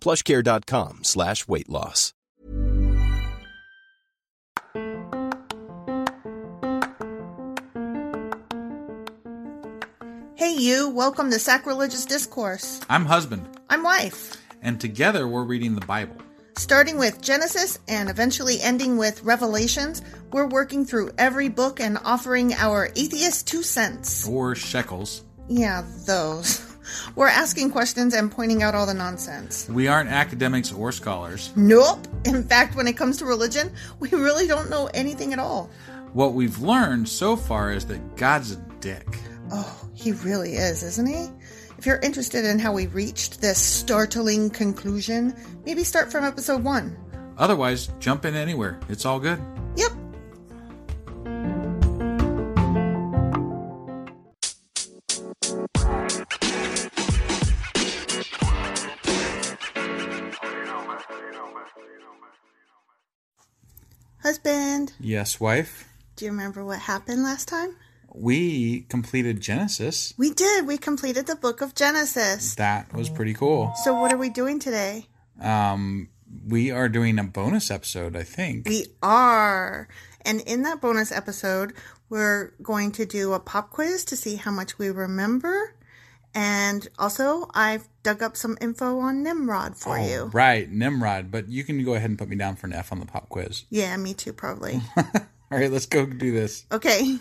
plushcare.com slash weight loss. Hey, you, welcome to Sacrilegious Discourse. I'm husband, I'm wife. and together we're reading the Bible. Starting with Genesis and eventually ending with Revelations, we're working through every book and offering our atheist two cents. Or shekels. Yeah, those. We're asking questions and pointing out all the nonsense. We aren't academics or scholars. Nope. In fact, when it comes to religion, we really don't know anything at all. What we've learned so far is that God's a dick. Oh, he really is, isn't he? If you're interested in how we reached this startling conclusion, maybe start from episode one. Otherwise, jump in anywhere. It's all good. Yep. Husband, Yes, wife. do you remember what happened last time? We completed Genesis. We did. We completed the book of Genesis. That was pretty cool. So, what are we doing today? Um, we are doing a bonus episode, I think. We are. And in that bonus episode, we're going to do a pop quiz to see how much we remember. And also, I've dug up some info on Nimrod for you. Right, Nimrod. But you can go ahead and put me down for an F on the pop quiz. Yeah, me too, probably. All right, let's go do this. Okay.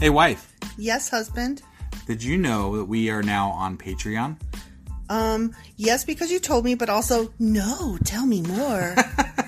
Hey, wife. Yes, husband. Did you know that we are now on Patreon? Um, yes, because you told me, but also, no, tell me more.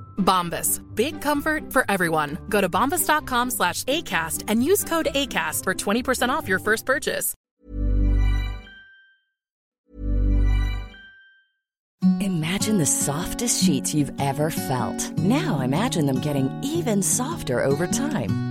Bombas. Big comfort for everyone. Go to bombas.com slash ACAST and use code ACAST for 20% off your first purchase. Imagine the softest sheets you've ever felt. Now imagine them getting even softer over time.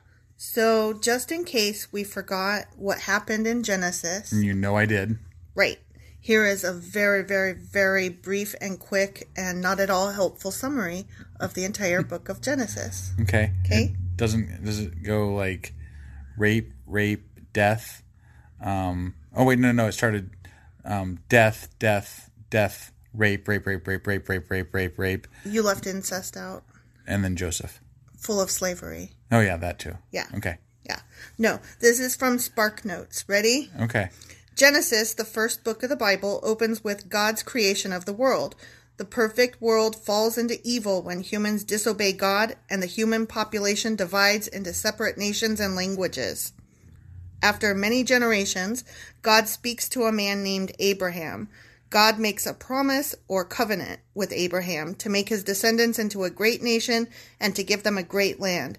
so just in case we forgot what happened in Genesis, you know I did. right, here is a very, very, very brief and quick and not at all helpful summary of the entire book of Genesis. Okay. Okay. It doesn't does it go like rape, rape, death? Um. Oh wait, no, no. It started um, death, death, death, rape, rape, rape, rape, rape, rape, rape, rape, rape, You left incest out, and then Joseph. full of slavery. Oh yeah, that too. Yeah. Okay. Yeah. No, this is from Spark Notes. Ready? Okay. Genesis, the first book of the Bible, opens with God's creation of the world. The perfect world falls into evil when humans disobey God and the human population divides into separate nations and languages. After many generations, God speaks to a man named Abraham. God makes a promise or covenant with Abraham to make his descendants into a great nation and to give them a great land.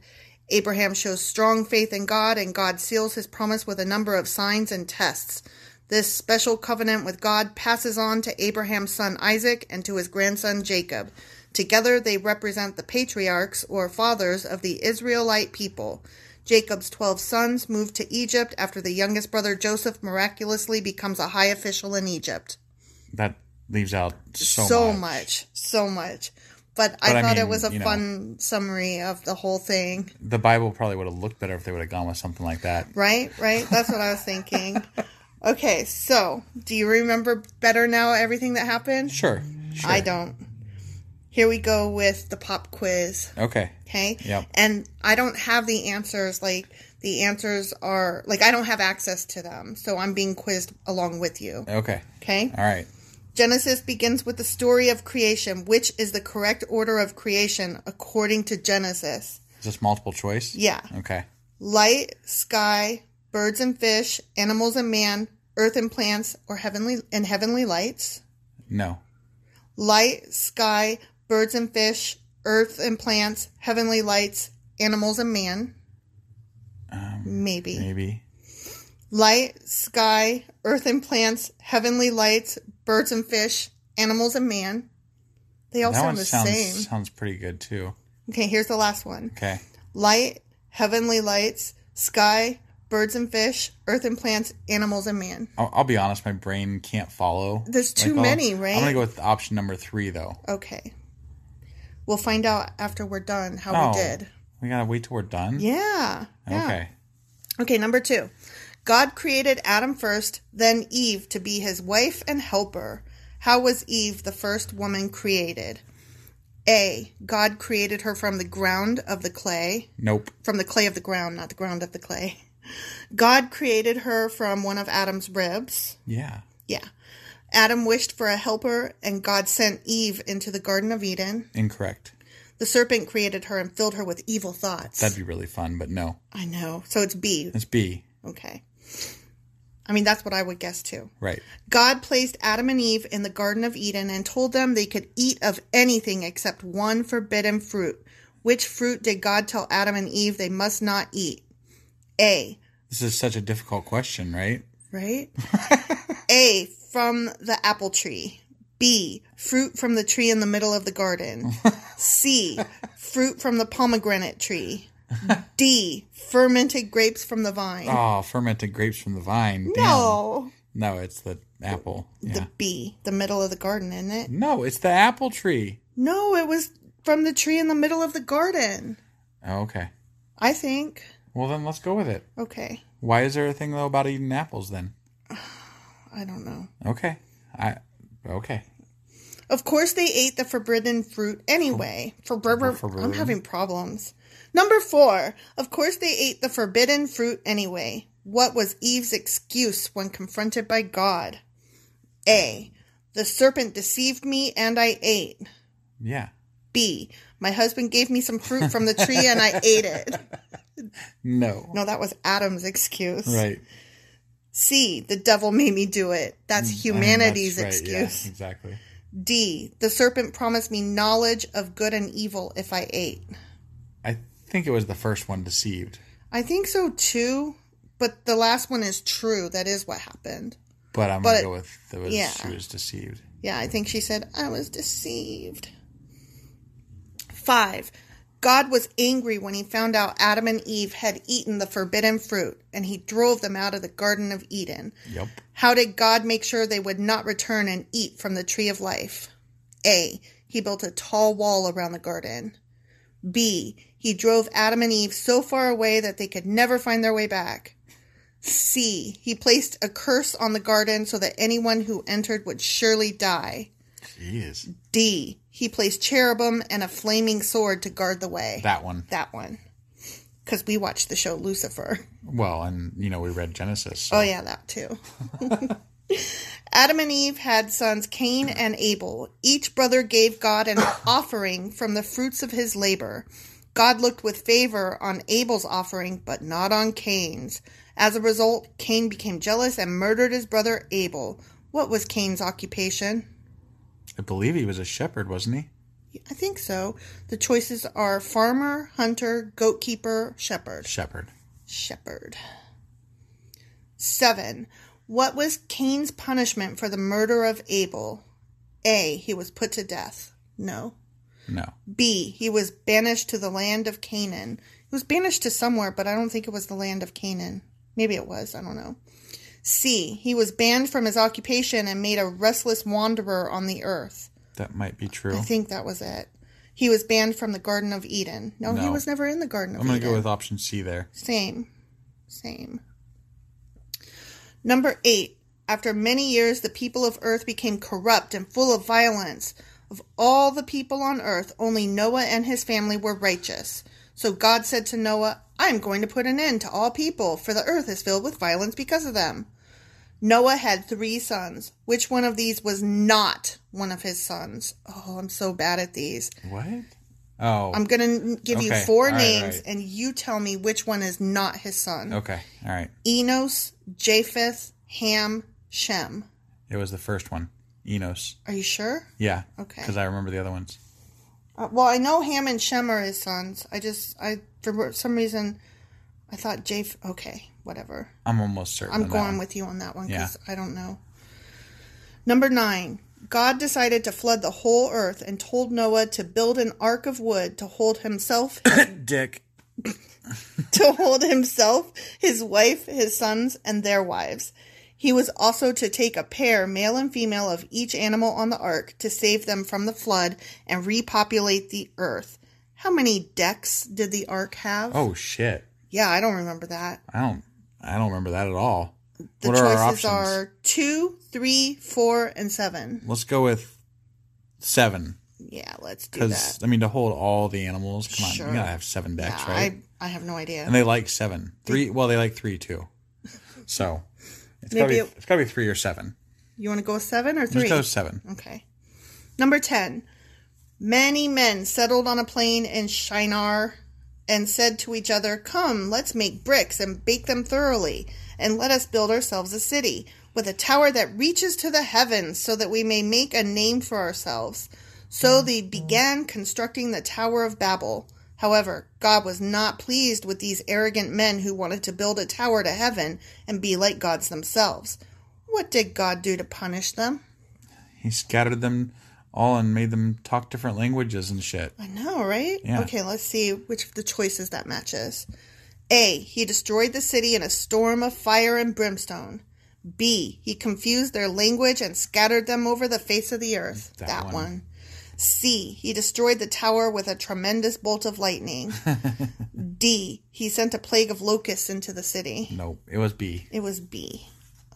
Abraham shows strong faith in God, and God seals his promise with a number of signs and tests. This special covenant with God passes on to Abraham's son Isaac and to his grandson Jacob. Together they represent the patriarchs or fathers of the Israelite people. Jacob's 12 sons move to Egypt after the youngest brother Joseph miraculously becomes a high official in Egypt. That leaves out so, so much. much, so much. But I But I thought it was a you know. fun summary of the whole thing. The Bible probably would have looked better if they would have gone with something like that. Right, right. That's what I was thinking. Okay, so do you remember better now everything that happened? Sure. sure. I don't. Here we go with the pop quiz. Okay. Okay. Yep. And I don't have the answers. Like the answers are like I don't have access to them, so I'm being quizzed along with you. Okay. Okay. All right. Genesis begins with the story of creation, which is the correct order of creation according to Genesis. Is this multiple choice? Yeah. Okay. Light, sky, birds and fish, animals and man, earth and plants, or heavenly and heavenly lights. No. Light, sky, birds and fish, earth and plants, heavenly lights, animals and man. Um, maybe. Maybe. Light, sky, earth and plants, heavenly lights, birds and fish, animals and man. They all that sound the sounds same. sounds pretty good too. Okay, here's the last one. Okay. Light, heavenly lights, sky, birds and fish, earth and plants, animals and man. I'll, I'll be honest, my brain can't follow. There's too all- many, right? I'm gonna go with option number three though. Okay. We'll find out after we're done how oh, we did. We gotta wait till we're done. Yeah. yeah. Okay. Okay, number two. God created Adam first, then Eve to be his wife and helper. How was Eve the first woman created? A. God created her from the ground of the clay. Nope. From the clay of the ground, not the ground of the clay. God created her from one of Adam's ribs. Yeah. Yeah. Adam wished for a helper, and God sent Eve into the Garden of Eden. Incorrect. The serpent created her and filled her with evil thoughts. That'd be really fun, but no. I know. So it's B. It's B. Okay. I mean, that's what I would guess too. Right. God placed Adam and Eve in the Garden of Eden and told them they could eat of anything except one forbidden fruit. Which fruit did God tell Adam and Eve they must not eat? A. This is such a difficult question, right? Right? A. From the apple tree. B. Fruit from the tree in the middle of the garden. C. Fruit from the pomegranate tree. D. Fermented grapes from the vine. Oh, fermented grapes from the vine. Damn. no. No, it's the apple. Yeah. The B. The middle of the garden, isn't it? No, it's the apple tree. No, it was from the tree in the middle of the garden. Oh, okay. I think. Well, then let's go with it. Okay. Why is there a thing though about eating apples then? I don't know. Okay. I okay. Of course, they ate the forbidden fruit anyway. For I'm having problems. Number four. Of course, they ate the forbidden fruit anyway. What was Eve's excuse when confronted by God? A. The serpent deceived me and I ate. Yeah. B. My husband gave me some fruit from the tree and I ate it. No. No, that was Adam's excuse. Right. C. The devil made me do it. That's I mean, humanity's that's right, yeah, excuse. exactly. D. The serpent promised me knowledge of good and evil if I ate. I think it was the first one deceived, I think so too, but the last one is true. That is what happened. but I'm But- gonna go with the was yeah. she was deceived. Yeah, I think she said, I was deceived. Five. God was angry when he found out Adam and Eve had eaten the forbidden fruit, and he drove them out of the Garden of Eden. Yep. How did God make sure they would not return and eat from the tree of life? A. He built a tall wall around the garden. B. He drove Adam and Eve so far away that they could never find their way back. C. He placed a curse on the garden so that anyone who entered would surely die. Jeez. D. He placed cherubim and a flaming sword to guard the way. That one. That one. Because we watched the show Lucifer. Well, and you know we read Genesis. so- Oh, yeah, that too. Adam and Eve had sons Cain and Abel. Each brother gave God an offering from the fruits of his labor. God looked with favor on Abel's offering, but not on Cain's. As a result, Cain became jealous and murdered his brother Abel. What was Cain's occupation? I believe he was a shepherd, wasn't he? I think so. The choices are farmer, hunter, goat keeper, shepherd. Shepherd. Shepherd. Seven. What was Cain's punishment for the murder of Abel? A. He was put to death. No. No. B. He was banished to the land of Canaan. He was banished to somewhere, but I don't think it was the land of Canaan. Maybe it was. I don't know. C. He was banned from his occupation and made a restless wanderer on the earth. That might be true. I think that was it. He was banned from the Garden of Eden. No, he was never in the Garden of Eden. I'm going to go with option C there. Same. Same. Number eight. After many years, the people of earth became corrupt and full of violence. Of all the people on earth, only Noah and his family were righteous. So God said to Noah, I am going to put an end to all people, for the earth is filled with violence because of them. Noah had three sons. Which one of these was not one of his sons? Oh, I'm so bad at these. What? Oh. I'm going to give you four right, names, right. and you tell me which one is not his son. Okay. All right. Enos, Japheth, Ham, Shem. It was the first one. Enos. Are you sure? Yeah. Okay. Because I remember the other ones. Uh, well, I know Ham and Shem are his sons. I just, I for some reason, I thought Japh. Okay, whatever. I'm almost certain. I'm going with you on that one Yeah. because I don't know. Number nine. God decided to flood the whole earth and told Noah to build an ark of wood to hold himself Dick. to hold himself, his wife, his sons, and their wives. He was also to take a pair, male and female, of each animal on the ark to save them from the flood and repopulate the earth. How many decks did the ark have? Oh shit. Yeah, I don't remember that. I don't. I don't remember that at all. The what are our choices options? are two, three, four, and seven. Let's go with seven. Yeah, let's do Because that. I mean, to hold all the animals, come on, Sure. you gotta have seven decks, Yeah, right? I, I have no idea. And they like seven. Three. Well, they like three too. So it's gotta Maybe be. it- It's gotta be three or seven. You want to go with seven or 3 Let's go seven. Okay. Number 10. Many men settled on a plain in Shinar and said to each other, Come, let's make bricks and bake them thoroughly, and let us build ourselves a city with a tower that reaches to the heavens so that we may make a name for ourselves. So mm-hmm. they began constructing the Tower of Babel. However, God was not pleased with these arrogant men who wanted to build a tower to heaven and be like gods themselves. What did God do to punish them? He scattered them all and made them talk different languages and shit. I know, right? Yeah. Okay, let's see which of the choices that matches. A. He destroyed the city in a storm of fire and brimstone. B. He confused their language and scattered them over the face of the earth. That That, one. one. C. He destroyed the tower with a tremendous bolt of lightning. D. He sent a plague of locusts into the city. Nope. It was B. It was B.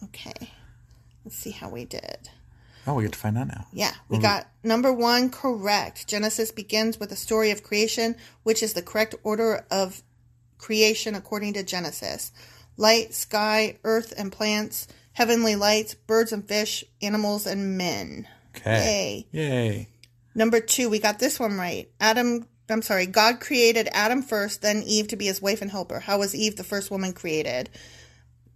Okay. Let's see how we did. Oh, we get to find out now. Yeah, we got number one correct. Genesis begins with a story of creation, which is the correct order of creation according to Genesis light, sky, earth, and plants, heavenly lights, birds and fish, animals, and men. Okay. Yay. Yay. Number two, we got this one right. Adam, I'm sorry, God created Adam first, then Eve to be his wife and helper. How was Eve the first woman created?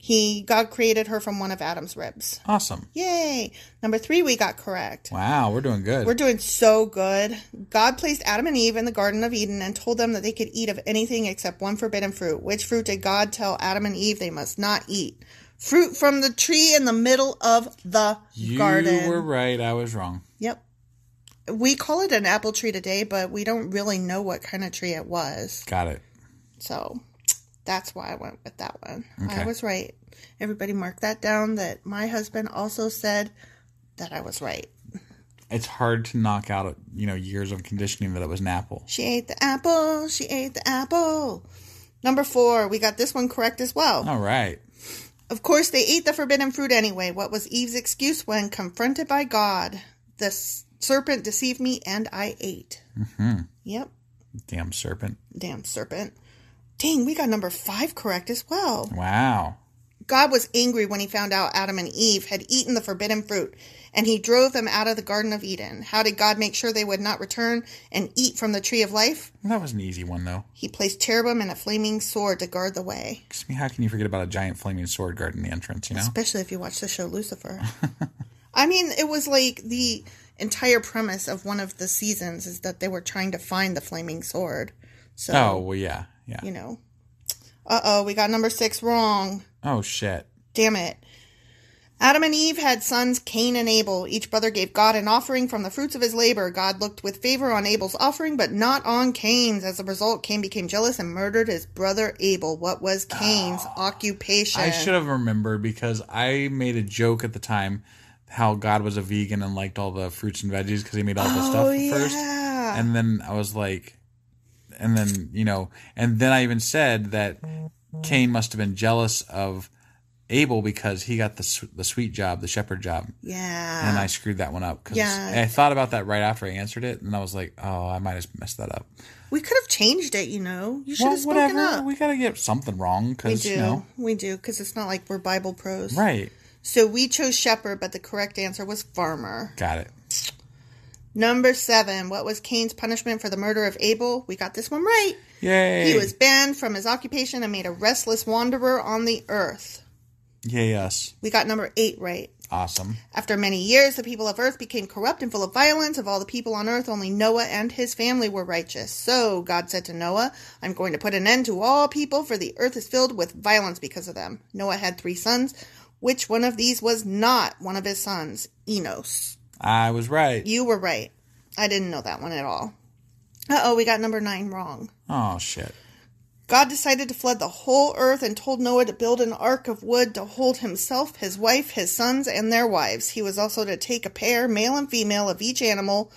He, God created her from one of Adam's ribs. Awesome. Yay! Number three, we got correct. Wow, we're doing good. We're doing so good. God placed Adam and Eve in the Garden of Eden and told them that they could eat of anything except one forbidden fruit. Which fruit did God tell Adam and Eve they must not eat? Fruit from the tree in the middle of the you garden. You were right. I was wrong. Yep. We call it an apple tree today, but we don't really know what kind of tree it was. Got it. So that's why I went with that one. Okay. I was right. Everybody mark that down that my husband also said that I was right. It's hard to knock out, you know, years of conditioning that it was an apple. She ate the apple. She ate the apple. Number four, we got this one correct as well. All right. Of course, they ate the forbidden fruit anyway. What was Eve's excuse when confronted by God? The serpent deceived me and I ate. Mm-hmm. Yep. Damn serpent. Damn serpent. Dang, we got number five correct as well. Wow. God was angry when he found out Adam and Eve had eaten the forbidden fruit, and he drove them out of the Garden of Eden. How did God make sure they would not return and eat from the tree of life? That was an easy one, though. He placed cherubim and a flaming sword to guard the way. I mean, how can you forget about a giant flaming sword guarding the entrance, you know? Especially if you watch the show Lucifer. I mean, it was like the entire premise of one of the seasons is that they were trying to find the flaming sword. So, oh, well, yeah. Yeah. you know. Uh oh, we got number six wrong. Oh, shit. Damn it. Adam and Eve had sons Cain and Abel. Each brother gave God an offering from the fruits of his labor. God looked with favor on Abel's offering, but not on Cain's. As a result, Cain became jealous and murdered his brother Abel. What was Cain's occupation? I should have remembered because I made a joke at the time how God was a vegan and liked all the fruits and veggies because he made all the stuff Oh, first. yeah. Yeah. And then I was like, and then you know, and then I even said that Cain must have been jealous of Abel because he got the the sweet job, the shepherd job, Yeah. and I screwed that one up because Yeah. I thought about that right after I answered it, and I was like, oh, I might have messed that up. we could have changed it, you know. You should Well, have spoken whatever. up. We gotta get something wrong because you know, We do, because it's not like we're Bible pros. right? So we chose shepherd, but the correct answer was farmer. Got it. Number seven. What was Cain's punishment for the murder of Abel? We got this one right. Yay! He was banned from his occupation and made a restless wanderer on the earth. Yay! Us. We got number eight right. Awesome. After many years, the people of earth became corrupt and full of violence. Of all the people on earth, only Noah and his family were righteous. So God said to Noah, I'm going to put an end to all people, for the earth is filled with violence because of them. Noah had three sons. Which one of these was not one of his sons? Enos. I was right. You were right. I didn't know that one at all. Uh oh, we got number nine wrong. Oh shit. God decided to flood the whole earth and told Noah to build an ark of wood to hold himself, his wife, his sons, and their wives. He was also to take a pair, male and female, of each animal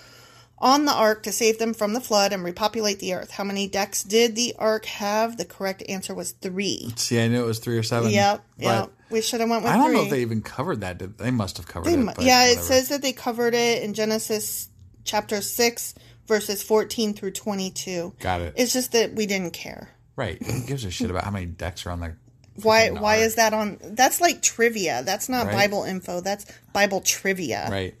on the ark to save them from the flood and repopulate the earth. How many decks did the ark have? The correct answer was three. See, I knew it was three or seven. Yep, but yep. We should have went with I don't three. know if they even covered that. They? Must have covered They it. yeah, it says that they covered it in Genesis chapter 6, verses 14 through 22. Got it. It's just that we didn't care. Right. Who gives a shit about how many decks are on there? Why why ark? is that on that's like trivia. That's not Right. Bible info. That's Bible trivia. Right.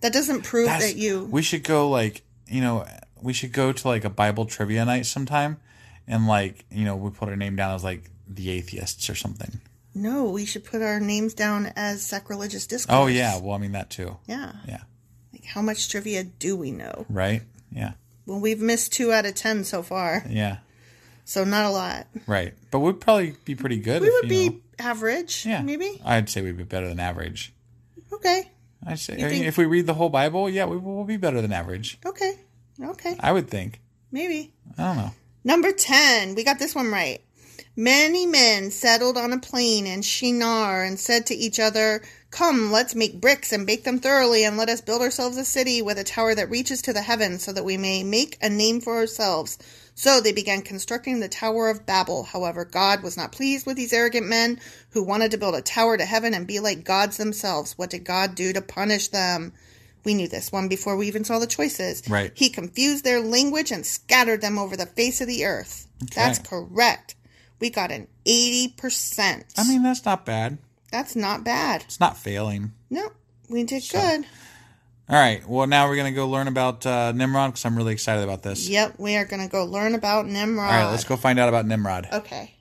That doesn't prove That's- that you We should go like you know we should go to like a Bible trivia night sometime, and like you know we put our name down as like the atheists or something. No, we should put our names down as sacrilegious discourse. Oh yeah. Well, I mean that too. Yeah. Yeah. Like how much trivia do we know? Right. Yeah. Well, we've missed 2 out of 10 so far. Yeah. So not a lot. Right. But we'd probably be pretty good. We if, would be know- average, Yeah. maybe. I'd say we'd be better than average. Okay. I say if we read the whole Bible, yeah, we will be better than average. Okay. Okay. I would think. Maybe. I don't know. Number 10. We got this one right. Many men settled on a plain in Shinar and said to each other, Come, let's make bricks and bake them thoroughly, and let us build ourselves a city with a tower that reaches to the heavens, so that we may make a name for ourselves. So they began constructing the Tower of Babel. However, God was not pleased with these arrogant men who wanted to build a tower to heaven and be like gods themselves. What did God do to punish them? We knew this one before we even saw the choices. Right. He confused their language and scattered them over the face of the earth. That's correct. We got an 80%. I mean, that's not bad. That's not bad. It's not failing. No, we did good. All right. Well, now we're gonna go learn about uh, Nimrod because I'm really excited about this. Yep, we are going to go learn about Nimrod. All right, let's go find out about Nimrod. Okay.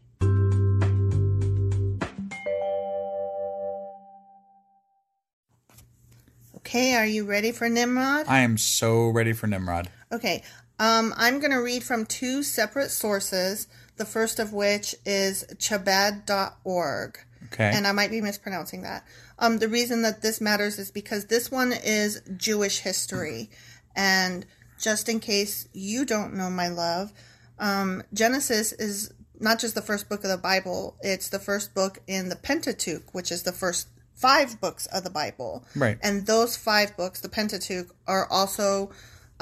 Okay, are you ready for Nimrod? I am so ready for Nimrod. Okay. Um, I'm going to read from two separate sources, the first of which is chabad.org. Okay. And I might be mispronouncing that. Um, the reason that this matters is because this one is Jewish history. And just in case you don't know, my love, um, Genesis is not just the first book of the Bible, it's the first book in the Pentateuch, which is the first five books of the Bible. Right. And those five books, the Pentateuch, are also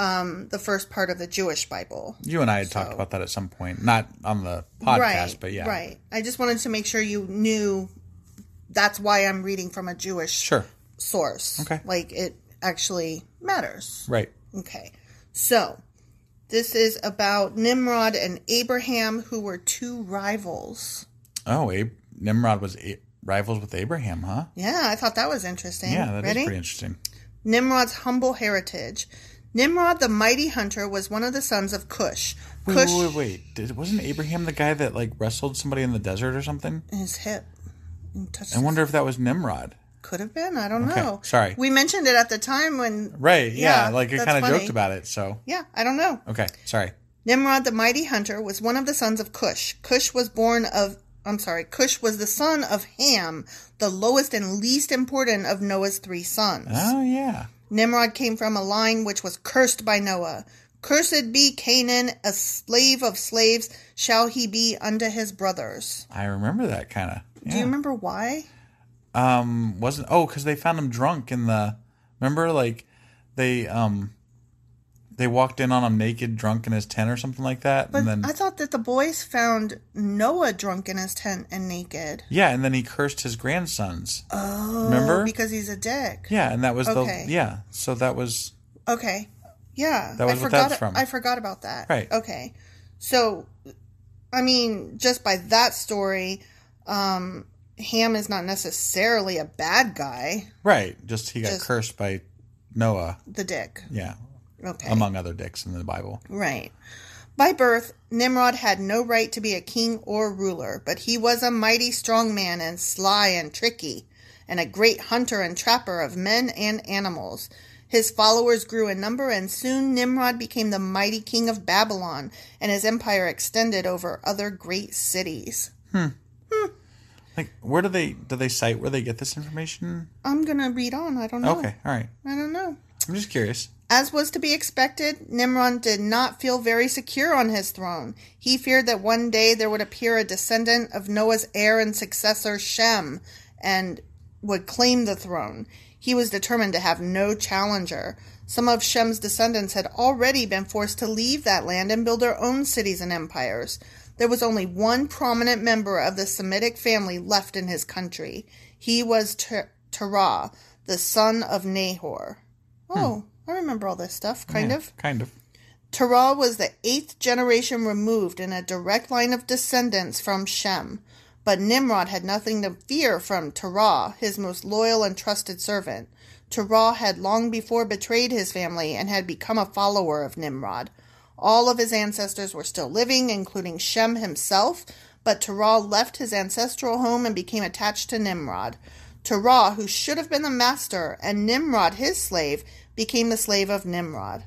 um, the first part of the Jewish Bible. You and I had talked about that at some point, not on the podcast, right, but yeah, Right. I just wanted to make sure you knew that's why I'm reading from a Jewish Sure. source. Okay. Like it actually matters. Right. Okay. So this is about Nimrod and Abraham, who were two rivals. Oh, Ab- Nimrod was a- rivals with Abraham, huh? Yeah, I thought that was interesting. Yeah, that is Ready? pretty interesting. Nimrod's humble heritage. Nimrod, the mighty hunter, was one of the sons of Cush. Wait, Cush wait, wait, wait. Did, wasn't Abraham the guy that like wrestled somebody in the desert or something? his hip. I wonder if that was Nimrod. Could have been. I don't Okay, know. sorry. We mentioned it at the time when. Right. Yeah. Yeah, like I kind of joked about it. So Yeah, I don't know. okay. Sorry. Nimrod, the mighty hunter, was one of the sons of Cush. Cush was born of. I'm sorry. Cush was the son of Ham, the lowest and least important of Noah's three sons. Oh yeah. Nimrod came from a line which was cursed by Noah. Cursed be Canaan, a slave of slaves shall he be unto his brothers. I remember that kind of. Do you remember why? Um, wasn't oh because they found him drunk in the. Remember, like they um, they walked in on him naked, drunk in his tent or something like that, But and then I thought that the boys found Noah drunk in his tent and naked. yeah, and then he cursed his grandsons. Oh, Remember? Because he's a dick. Yeah, and that was Okay. the yeah. So that was Okay. Yeah. That was I what forgot that's from. I forgot about that. Right. Okay. So I mean, just by that story, um Ham is not necessarily a bad guy, right. Just he got Just- cursed by Noah. the dick. Yeah, Okay. among other dicks in the Bible. Right. By birth, Nimrod had no right to be a king or ruler, but he was a mighty strong man and sly and tricky, and a great hunter and trapper of men and animals. His followers grew in number, and soon Nimrod became the mighty king of Babylon, and his empire extended over other great cities. Hmm. Hmm. Like, where do they do they cite where they get this information? I'm gonna read on. I don't know. Okay, all right. I don't know. I'm just curious. As was to be expected, Nimrod did not feel very secure on his throne. He feared that one day there would appear a descendant of Noah's heir and successor, Shem, and would claim the throne. He was determined to have no challenger. Some of Shem's descendants had already been forced to leave that land and build their own cities and empires. There was only one prominent member of the Semitic family left in his country. He was Ter- Terah, the son of Nahor. Hmm. Oh, I remember all this stuff, kind Yeah, of. Kind of. Terah was the eighth generation removed in a direct line of descendants from Shem. But Nimrod had nothing to fear from Terah, his most loyal and trusted servant. Terah had long before betrayed his family and had become a follower of Nimrod. All of his ancestors were still living, including Shem himself, but Terah left his ancestral home and became attached to Nimrod. Terah, who should have been the master, and Nimrod, his slave, became the slave of Nimrod.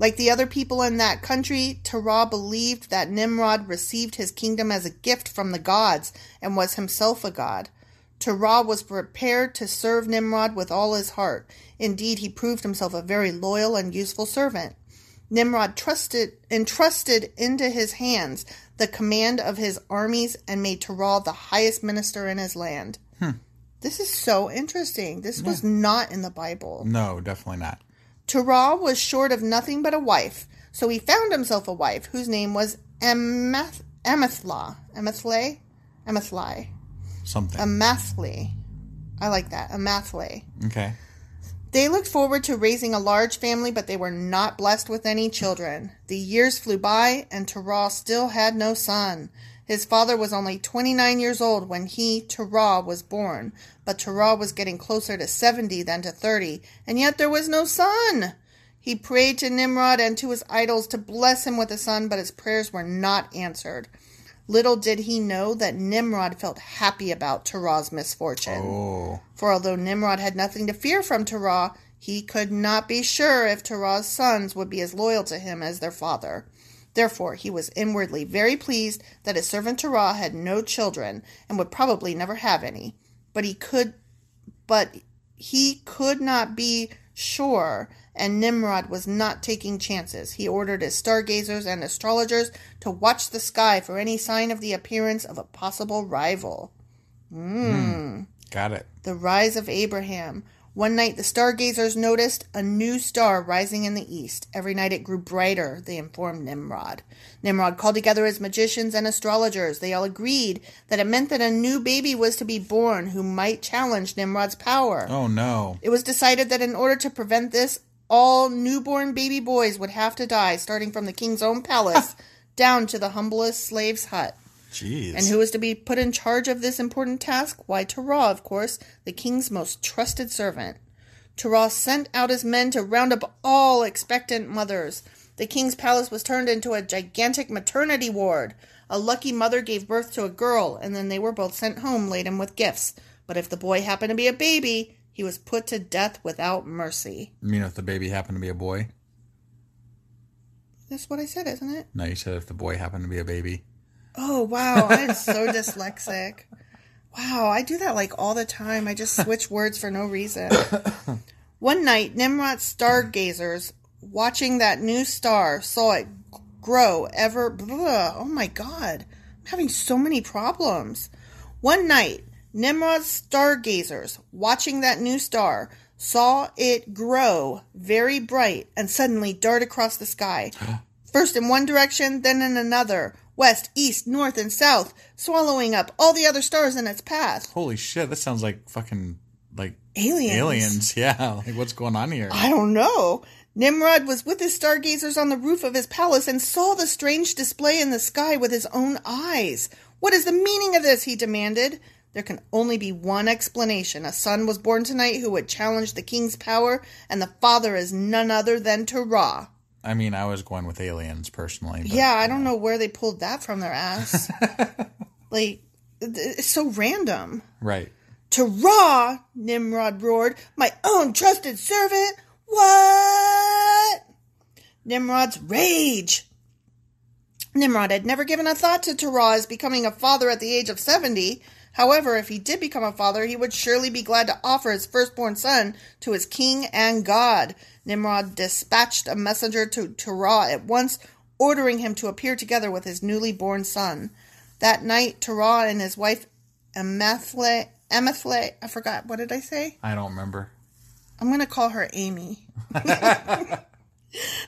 Like the other people in that country, Terah believed that Nimrod received his kingdom as a gift from the gods and was himself a god. Terah was prepared to serve Nimrod with all his heart. Indeed, he proved himself a very loyal and useful servant. Nimrod trusted entrusted into his hands the command of his armies and made Terah the highest minister in his land. Hmm. This is so interesting. This was not in the Bible. No, definitely not. Terah was short of nothing but a wife, so he found himself a wife whose name was Emethla. Emethle? Emethle. Something. Amathle. I like that. Amathle. okay. They looked forward to raising a large family, but they were not blessed with any children. The years flew by, and Terah still had no son. His father was only 29 years old when he, Terah, was born, but Terah was getting closer to 70 than to 30, and yet there was no son. He prayed to Nimrod and to his idols to bless him with a son, but his prayers were not answered. Little did he know that Nimrod felt happy about Terah's misfortune. Oh. For although Nimrod had nothing to fear from Terah, he could not be sure if Terah's sons would be as loyal to him as their father. Therefore, he was inwardly very pleased that his servant Terah had no children and would probably never have any. But he could, but he could not be sure, and Nimrod was not taking chances. He ordered his stargazers and astrologers to watch the sky for any sign of the appearance of a possible rival. Hmm. Hmm. Got it. The rise of Abraham. One night the stargazers noticed a new star rising in the east. Every night it grew brighter, they informed Nimrod. Nimrod called together his magicians and astrologers. They all agreed that it meant that a new baby was to be born who might challenge Nimrod's power. Oh no. It was decided that in order to prevent this, all newborn baby boys would have to die, starting from the king's own palace down to the humblest slave's hut. Jeez. And who was to be put in charge of this important task? Why, Terah, of course, the king's most trusted servant. Terah sent out his men to round up all expectant mothers. The king's palace was turned into a gigantic maternity ward. A lucky mother gave birth to a girl, and then they were both sent home laden with gifts. But if the boy happened to be a baby, he was put to death without mercy. You mean if the baby happened to be a boy? That's what I said, isn't it? No, you said if the boy happened to be a baby. Oh wow, I'm so dyslexic. Wow, I do that like all the time. I just switch words for no reason. One night, Nimrod's stargazers, watching that new star, saw it grow ever. Blah, oh my god, I'm having so many problems. One night, Nimrod's stargazers, watching that new star, saw it grow very bright and suddenly dart across the sky. First in one direction, then in another, west, east, north, and south, swallowing up all the other stars in its path. Holy shit, that sounds like fucking like Aliens. aliens. Yeah, like what's going on here? I don't know. Nimrod was with his stargazers on the roof of his palace and saw the strange display in the sky with his own eyes. What is the meaning of this? he demanded. There can only be one explanation. A son was born tonight who would challenge the king's power, and the father is none other than Terah. I mean, I was going with aliens personally. But Yeah, I don't know where they pulled that from their ass. like, it's so random. Right. Terah, Nimrod roared, my own trusted servant. What? Nimrod's rage. Nimrod had never given a thought to Terah as becoming a father at the age of 70. However, if he did become a father, he would surely be glad to offer his firstborn son to his king and God. Nimrod dispatched a messenger to Terah at once, ordering him to appear together with his newly born son. That night, Terah and his wife Amethle, Amethle, I forgot, what did I say? I don't remember. I'm going to call her Amy.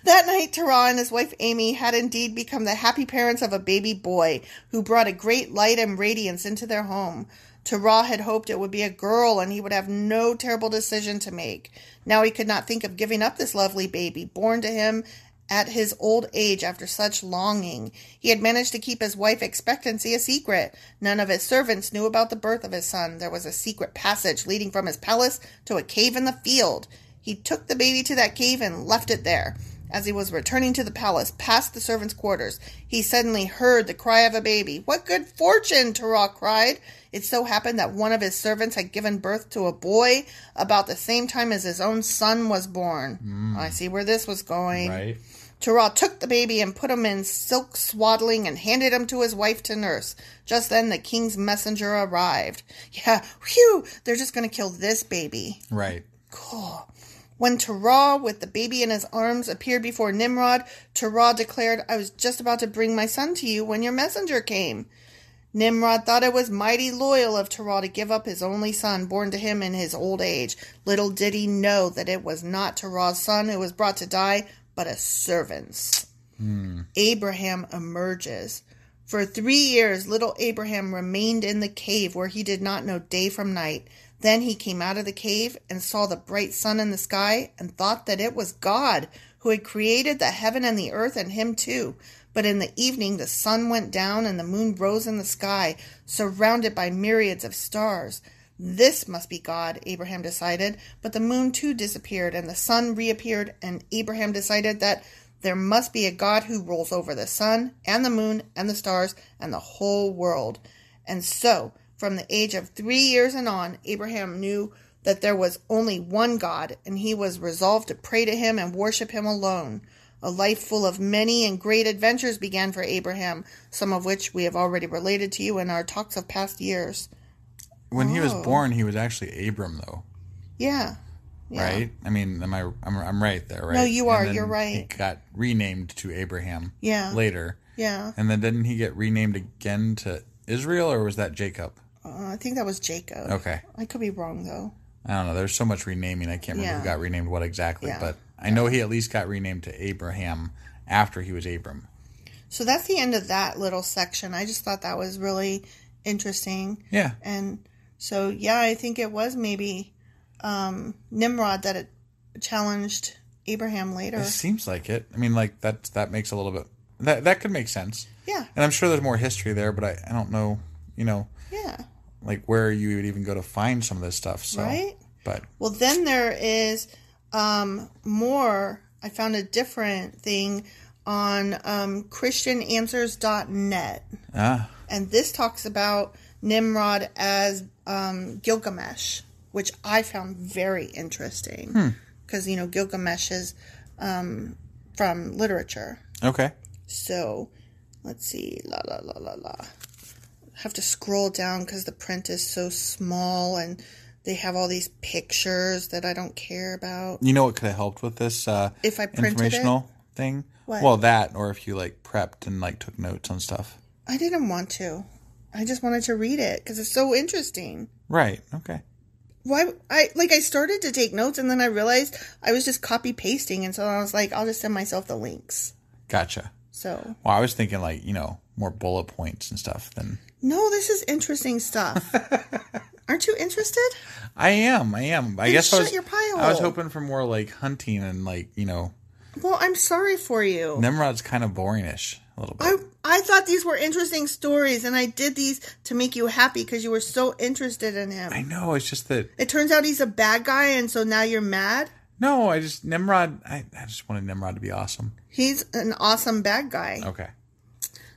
that night, Terah and his wife Amy had indeed become the happy parents of a baby boy who brought a great light and radiance into their home. Terah had hoped it would be a girl and he would have no terrible decision to make. Now he could not think of giving up this lovely baby, born to him at his old age after such longing. He had managed to keep his wife expectancy a secret. None of his servants knew about the birth of his son. There was a secret passage leading from his palace to a cave in the field. He took the baby to that cave and left it there. As he was returning to the palace, past the servants' quarters, he suddenly heard the cry of a baby. What good fortune! Terah cried. It so happened that one of his servants had given birth to a boy about the same time as his own son was born. Mm. I see where this was going. Right. Terah took the baby and put him in silk swaddling and handed him to his wife to nurse. Just then the king's messenger arrived. Yeah, whew, they're just going to kill this baby. Right. Cool. When Terah, with the baby in his arms, appeared before Nimrod, Terah declared, I was just about to bring my son to you when your messenger came. Nimrod thought it was mighty loyal of Terah to give up his only son, born to him in his old age. Little did he know that it was not Terah's son who was brought to die, but a servant's. Hmm. Abraham emerges. For three years, little Abraham remained in the cave where he did not know day from night. Then he came out of the cave and saw the bright sun in the sky and thought that it was God who had created the heaven and the earth and him too. But in the evening the sun went down and the moon rose in the sky, surrounded by myriads of stars. This must be God, Abraham decided. But the moon too disappeared and the sun reappeared, and Abraham decided that there must be a God who rules over the sun and the moon and the stars and the whole world. And so, from the age of three years and on, Abraham knew that there was only one God, and he was resolved to pray to him and worship him alone. A life full of many and great adventures began for Abraham, some of which we have already related to you in our talks of past years. When he was Oh. born, he was actually Abram, though, Yeah. yeah. right? I mean, am I? I'm, I'm right there, right? No, you are, you're right. He got renamed to Abraham. Yeah. Later, Yeah. and then didn't he get renamed again to Israel, or was that Jacob? Uh, I think that was Jacob. Okay. I could be wrong, though. I don't know. There's so much renaming. I can't remember Yeah. who got renamed what exactly, Yeah. but I know he at least got renamed to Abraham after he was Abram. So that's the end of that little section. I just thought that was really interesting. Yeah. And so, yeah, I think it was maybe um, Nimrod that it challenged Abraham later. It seems like it. I mean, like that. That makes a little bit. That that could make sense. Yeah. And I'm sure there's more history there, but I, I don't know. You know, Yeah. Like where you would even go to find some of this stuff. So, Right? But Well, then there is um, more. I found a different thing on um, ChristianAnswers.net. ah, And this talks about Nimrod as um, Gilgamesh, which I found very interesting. Because, you know, Gilgamesh is um, from literature. okay. So, let's see. La, la, la, la, la. Have to scroll down because the print is so small and they have all these pictures that I don't care about. You know what could have helped with this uh, If I printed informational thing? What? Well, that, or if you like prepped and like took notes on stuff. I didn't want to. I just wanted to read it because it's so interesting. Right. Okay. why I like I started to take notes and then I realized I was just copy pasting and so I was like I'll just send myself the links. Gotcha. So Well, I was thinking like you know more bullet points and stuff than no, this is interesting stuff. Aren't you interested? I am. I am. I Then guess I was. I was hoping for more like hunting and like you know Well, I'm sorry for you. Nimrod's kind of boringish a little bit. I I thought these were interesting stories and I did these to make you happy because you were so interested in him. I know. It's just that It turns out he's a bad guy and so now you're mad. no. I just Nimrod. I, I just wanted Nimrod to be awesome. He's an awesome bad guy. Okay.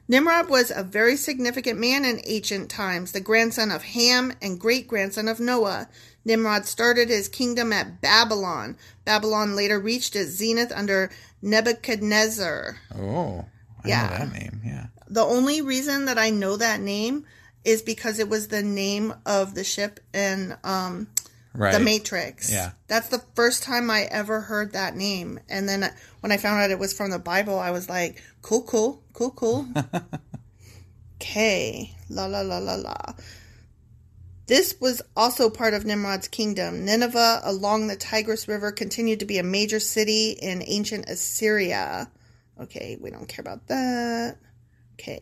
Nimrod was a very significant man in ancient times, the grandson of Ham and great grandson of Noah. Nimrod started his kingdom at Babylon. Babylon later reached its zenith under Nebuchadnezzar. Oh. I Yeah. know that name. Yeah. The only reason that I know that name is because it was the name of the ship in um, Right. The Matrix. Yeah. That's the first time I ever heard that name. And then when I found out it was from the Bible, I was like, cool, cool, cool, cool. Okay. La la la la la. This was also part of Nimrod's kingdom. Nineveh along the Tigris River continued to be a major city in ancient Assyria. Okay, we don't care about that. Okay.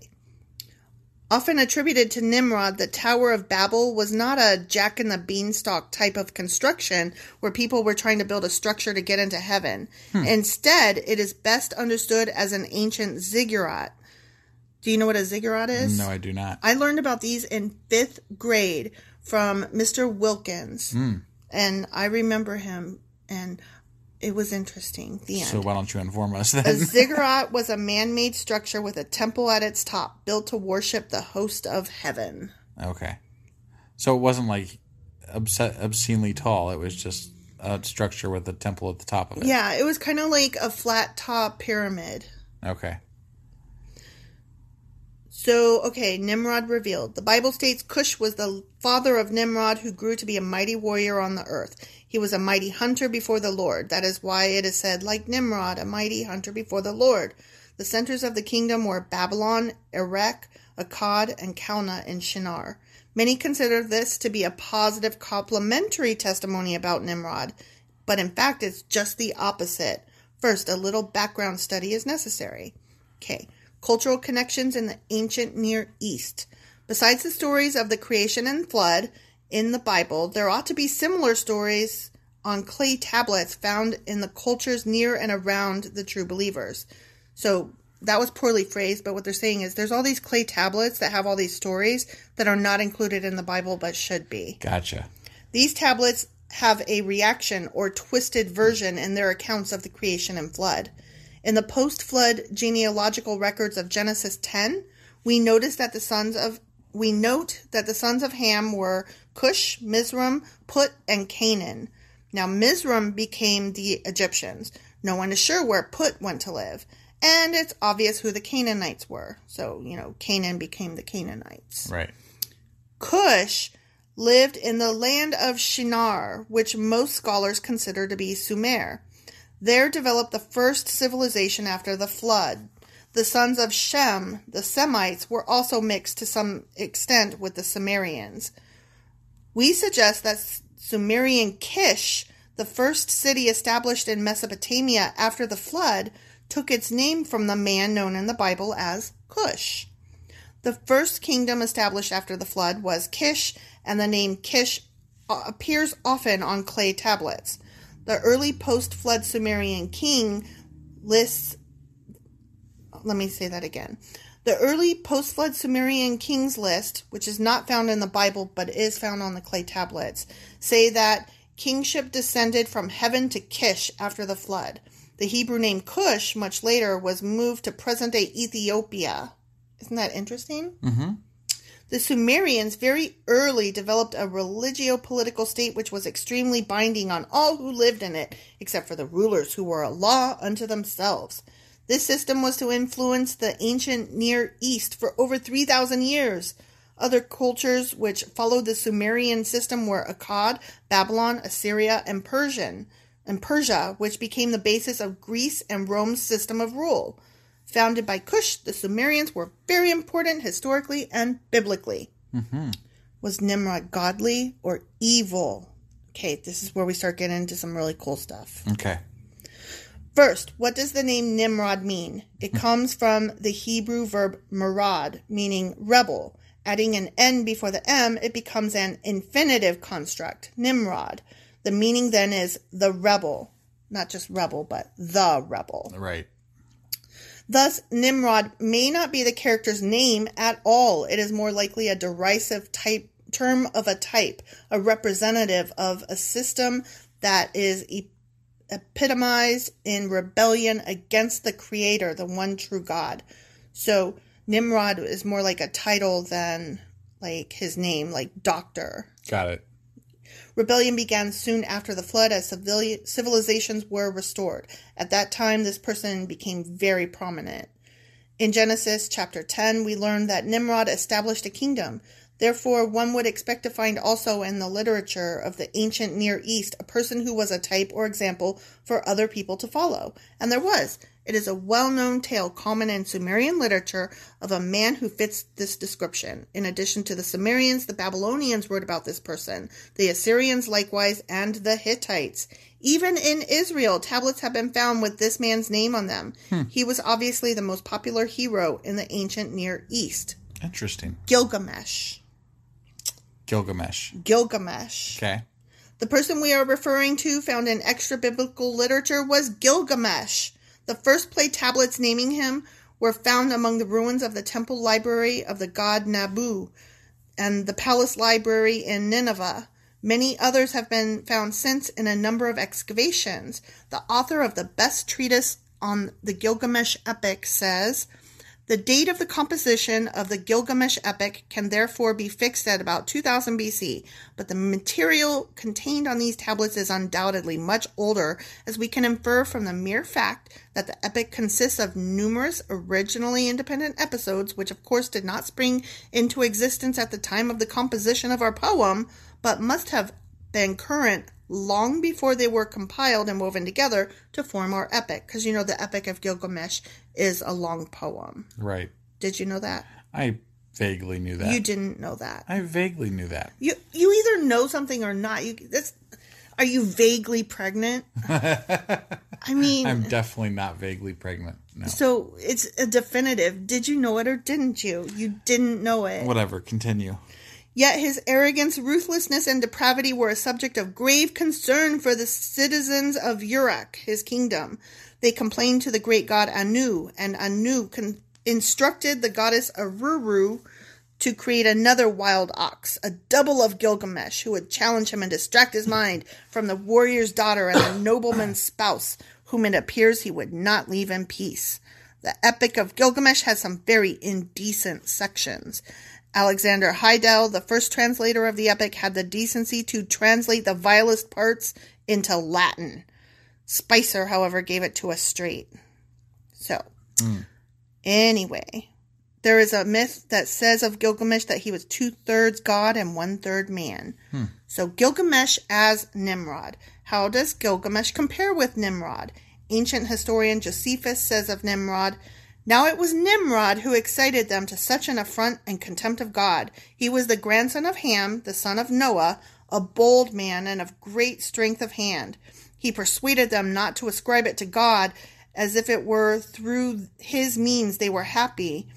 Often attributed to Nimrod, the Tower of Babel was not a jack in the beanstalk type of construction where people were trying to build a structure to get into heaven. Instead, it is best understood as an ancient ziggurat. Do you know what a ziggurat is? No, I do not. I learned about these in fifth grade from Mr. Wilkins. Mm. And I remember him, and it was interesting. The end. So why don't you inform us then? A ziggurat was a man made structure with a temple at its top, built to worship the host of heaven. okay. So it wasn't like obs- obscenely tall. It was just a structure with a temple at the top of it. Yeah, it was kind of like a flat top pyramid. Okay. So, okay, Nimrod revealed. The Bible states Cush was the father of Nimrod, who grew to be a mighty warrior on the earth. He was a mighty hunter before the Lord. That is why it is said, like Nimrod, a mighty hunter before the Lord. The centers of the kingdom were Babylon, Erech, Akkad, and Calneh in Shinar. Many consider this to be a positive complimentary testimony about Nimrod, but in fact, it's just the opposite. First, a little background study is necessary. Okay. Cultural connections in the ancient Near East. Besides the stories of the creation and flood in the Bible, there ought to be similar stories on clay tablets found in the cultures near and around the true believers. So that was poorly phrased, but what they're saying is there's all these clay tablets that have all these stories that are not included in the Bible but should be. Gotcha. These tablets have a reaction or twisted version in their accounts of the creation and flood. In the post flood genealogical records of Genesis 10, we notice that the sons of we note that the sons of Ham were Cush, Mizraim, Put, and Canaan. Now Mizraim became the Egyptians. No one is sure where Put went to live. And it's obvious who the Canaanites were. So, you know, Canaan became the Canaanites. Right. Cush lived in the land of Shinar, which most scholars consider to be Sumer. There developed the first civilization after the flood. The sons of Shem, the Semites, were also mixed to some extent with the Sumerians. We suggest that Sumerian Kish, the first city established in Mesopotamia after the flood, took its name from the man known in the Bible as Cush. The first kingdom established after the flood was Kish, and the name Kish uh, appears often on clay tablets. The early post flood Sumerian king lists. Let me say that again. The early post flood Sumerian kings list, which is not found in the Bible but is found on the clay tablets, say that kingship descended from heaven to Kish after the flood. The Hebrew name Cush, much later, was moved to present day Ethiopia. Isn't that interesting? Mm-hmm. The Sumerians very early developed a religio political state which was extremely binding on all who lived in it, except for the rulers who were a law unto themselves. This system was to influence the ancient Near East for over 3,000 years. Other cultures which followed the Sumerian system were Akkad, Babylon, Assyria, and Persian, and Persia, which became the basis of Greece and Rome's system of rule. Founded by Cush, the Sumerians were very important historically and biblically. Mm-hmm. Was Nimrod godly or evil? Okay, this is where we start getting into some really cool stuff. Okay. First, what does the name Nimrod mean? It comes from the Hebrew verb marad, meaning rebel. Adding an N before the M, it becomes an infinitive construct, Nimrod. The meaning then is the rebel. Not just rebel, but the rebel. Right. Thus, Nimrod may not be the character's name at all. It is more likely a derisive type term of a type, a representative of a system that is epitomized in rebellion against the creator, the one true God. So, Nimrod is more like a title than like his name, like doctor. Got it. Rebellion began soon after the flood as civili- civilizations were restored. At that time, this person became very prominent. In Genesis chapter 10, we learn that Nimrod established a kingdom. Therefore, one would expect to find also in the literature of the ancient Near East a person who was a type or example for other people to follow. And there was. It is a well known tale common in Sumerian literature of a man who fits this description. In addition to the Sumerians, the Babylonians wrote about this person, the Assyrians likewise, and the Hittites. Even in Israel, tablets have been found with this man's name on them. Hmm. He was obviously the most popular hero in the ancient Near East. Interesting. Gilgamesh. Gilgamesh. Gilgamesh. Okay. The person we are referring to, found in extra biblical literature, was Gilgamesh. The first clay tablets naming him were found among the ruins of the temple library of the god Nabu and the palace library in Nineveh. Many others have been found since in a number of excavations. The author of the best treatise on the Gilgamesh epic says, the date of the composition of the Gilgamesh epic can therefore be fixed at about 2000 BC, but the material contained on these tablets is undoubtedly much older, as we can infer from the mere fact that the epic consists of numerous originally independent episodes, which of course did not spring into existence at the time of the composition of our poem, but must have been current long before they were compiled and woven together to form our epic. Because you know, the Epic of Gilgamesh is a long poem. Right. Did you know that? I vaguely knew that. You didn't know that. I vaguely knew that. You you either know something or not. You that's are you vaguely pregnant? I mean, I'm definitely not vaguely pregnant. No. so it's a definitive. Did you know it or didn't you? You didn't know it. Whatever. Continue. Yet his arrogance, ruthlessness, and depravity were a subject of grave concern for the citizens of Uruk, his kingdom. They complained to the great god Anu, and Anu con- instructed the goddess Aruru to create another wild ox, a double of Gilgamesh, who would challenge him and distract his mind from the warrior's daughter and the nobleman's spouse, whom it appears he would not leave in peace. The Epic of Gilgamesh has some very indecent sections. Alexander Heidel, the first translator of the epic, had the decency to translate the vilest parts into Latin. Speiser, however, gave it to us straight. So, mm. anyway, there is a myth that says of Gilgamesh that he was two thirds god and one third man. Hmm. So, Gilgamesh as Nimrod. How does Gilgamesh compare with Nimrod? Ancient historian Josephus says of Nimrod, now it was Nimrod who excited them to such an affront and contempt of God. He was the grandson of Ham, the son of Noah, a bold man and of great strength of hand. He persuaded them not to ascribe it to God as if it were through his means they were happy,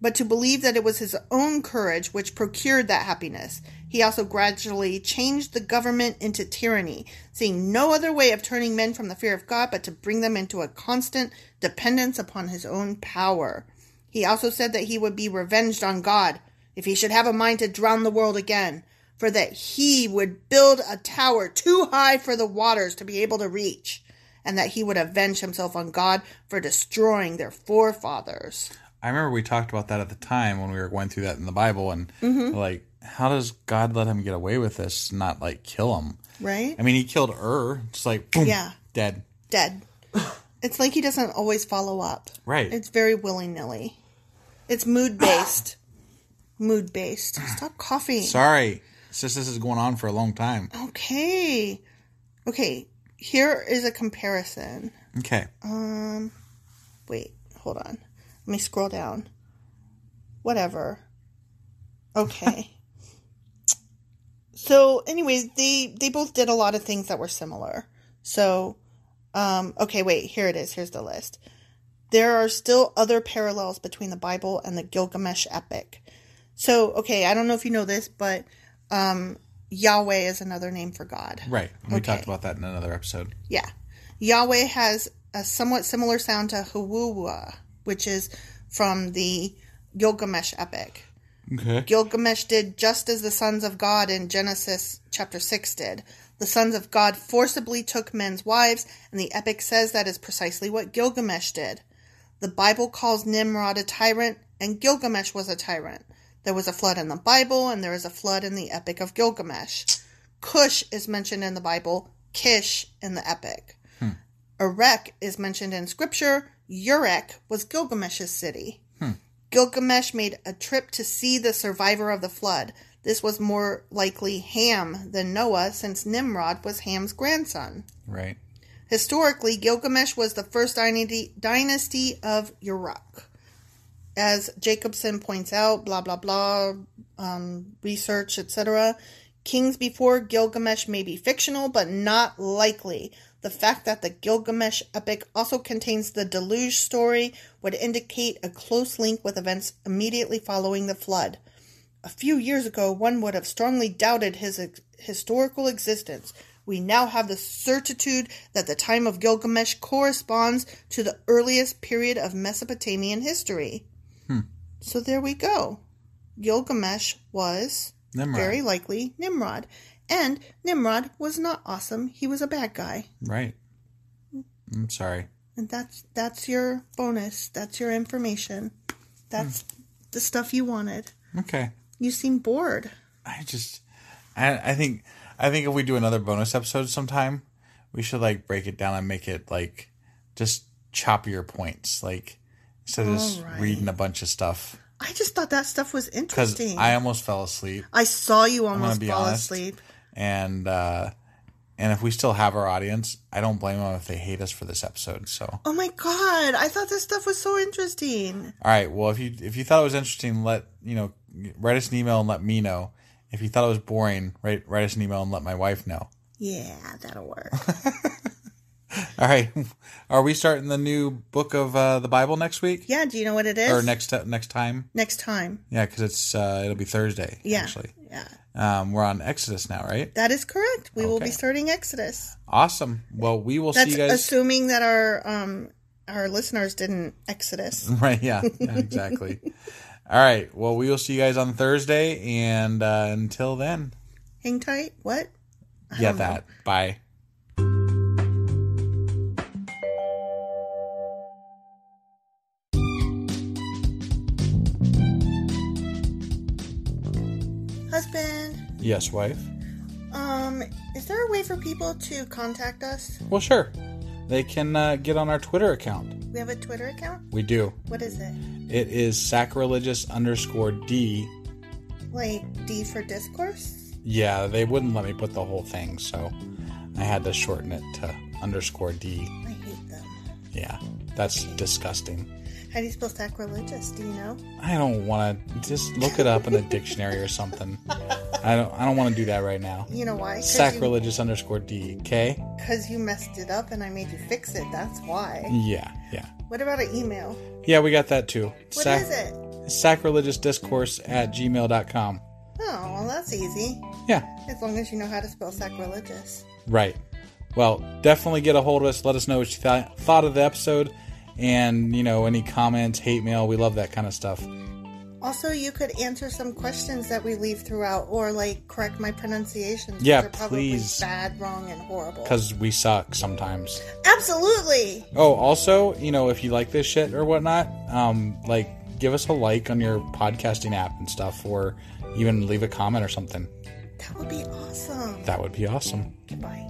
but to believe that it was his own courage which procured that happiness. He also gradually changed the government into tyranny, seeing no other way of turning men from the fear of God but to bring them into a constant dependence upon his own power. He also said that he would be revenged on God if he should have a mind to drown the world again, for that he would build a tower too high for the waters to be able to reach, and that he would avenge himself on God for destroying their forefathers. I remember we talked about that at the time when we were going through that in the Bible, and Mhm. like, how does God let him get away with this? Not like kill him, Right? I mean, he killed Ur, just like boom, Yeah. dead. Dead. It's like he doesn't always follow up. Right. It's very willy nilly. It's mood based. mood based. Stop coughing. Sorry, it's just this is going on for a long time. Okay. Okay. Here is a comparison. Okay, Um, wait, hold on. Let me scroll down. Whatever. Okay. so anyways, they they both did a lot of things that were similar. So um okay, wait, here it is. Here's the list. There are still other parallels between the Bible and the Gilgamesh epic. So, okay, I don't know if you know this, but um Yahweh is another name for God. Right. We Okay. talked about that in another episode. Yeah. Yahweh has a somewhat similar sound to Hawuwa, which is from the Gilgamesh epic. Okay. Gilgamesh did just as the sons of God in Genesis chapter 6 did. The sons of God forcibly took men's wives, and the epic says that is precisely what Gilgamesh did. The Bible calls Nimrod a tyrant, and Gilgamesh was a tyrant. There was a flood in the Bible, and there is a flood in the epic of Gilgamesh. Cush is mentioned in the Bible, Kish in the epic. Hmm. Erech is mentioned in scripture. Urek was Gilgamesh's city. Hmm. Gilgamesh made a trip to see the survivor of the flood. This was more likely Ham than Noah, since Nimrod was Ham's grandson. Right. Historically, Gilgamesh was the first dynasty, dynasty of Uruk. As Jacobsen points out, blah, blah, blah, um, research, etc. Kings before Gilgamesh may be fictional, but not likely. The fact that the Gilgamesh epic also contains the deluge story would indicate a close link with events immediately following the flood. A few years ago, one would have strongly doubted his ex- historical existence. We now have the certitude that the time of Gilgamesh corresponds to the earliest period of Mesopotamian history. Hmm. So there we go. Gilgamesh was Nimrod. very likely Nimrod. And Nimrod was not awesome. He was a bad guy. Right. I'm sorry. And that's that's your bonus. That's your information. That's the stuff you wanted. Okay. You seem bored. I just, I, I think, I think if we do another bonus episode sometime, we should like break it down and make it like just choppier points, like instead of just Alright. reading a bunch of stuff. I just thought that stuff was interesting. I almost fell asleep. I saw you almost fall honest. asleep. and uh, and if we still have our audience, I don't blame them if they hate us for this episode. So, Oh my god! I thought this stuff was so interesting. All right. Well, if you if you thought it was interesting, let you know, write us an email and let me know. If you thought it was boring, write write us an email and let my wife know. Yeah, that'll work. All right. Are we starting the new book of uh, the Bible next week? yeah. Do you know what it is? Or next next time? next time. Yeah, because it's uh, it'll be Thursday. Yeah. Actually, Yeah. um, we're on Exodus now, right? That is correct. We will be starting Exodus. Awesome. Well, we will That's see you guys. assuming that our um our listeners didn't Exodus. right. Yeah. exactly. All right. Well, we will see you guys on Thursday, and uh, until then, Hang tight. What? yeah, don't know. that. Bye. Husband. Yes, wife. Um, is there a way for people to contact us? Well, sure. They can uh, get on our Twitter account. We have a Twitter account. We do. What is it? It is sacrilegious underscore D. Like D for discourse? Yeah, they wouldn't let me put the whole thing, so I had to shorten it to underscore D. I hate them. Yeah, that's disgusting. How do you spell sacrilegious? Do you know? I don't want to just look it up in a dictionary or something. I don't. I don't want to do that right now. You know why? Sacrilegious underscore D. Okay. Because you messed it up and I made you fix it. That's why. Yeah. Yeah. What about an email? Yeah, we got that too. What is it? Sacrilegious discourse at gmail.com. Oh, well, that's easy. Yeah. As long as you know how to spell sacrilegious. Right. Well, definitely get a hold of us. Let us know what you th- thought of the episode, and you know any comments, hate mail. We love that kind of stuff. Also, you could answer some questions that we leave throughout, or like correct my pronunciations. Yeah, which are probably please. Bad, wrong, and horrible. Because we suck sometimes. Absolutely. Oh, also, you know, if you like this shit or whatnot, um, like give us a like on your podcasting app and stuff, or even leave a comment or something. That would be awesome. That would be awesome. Goodbye.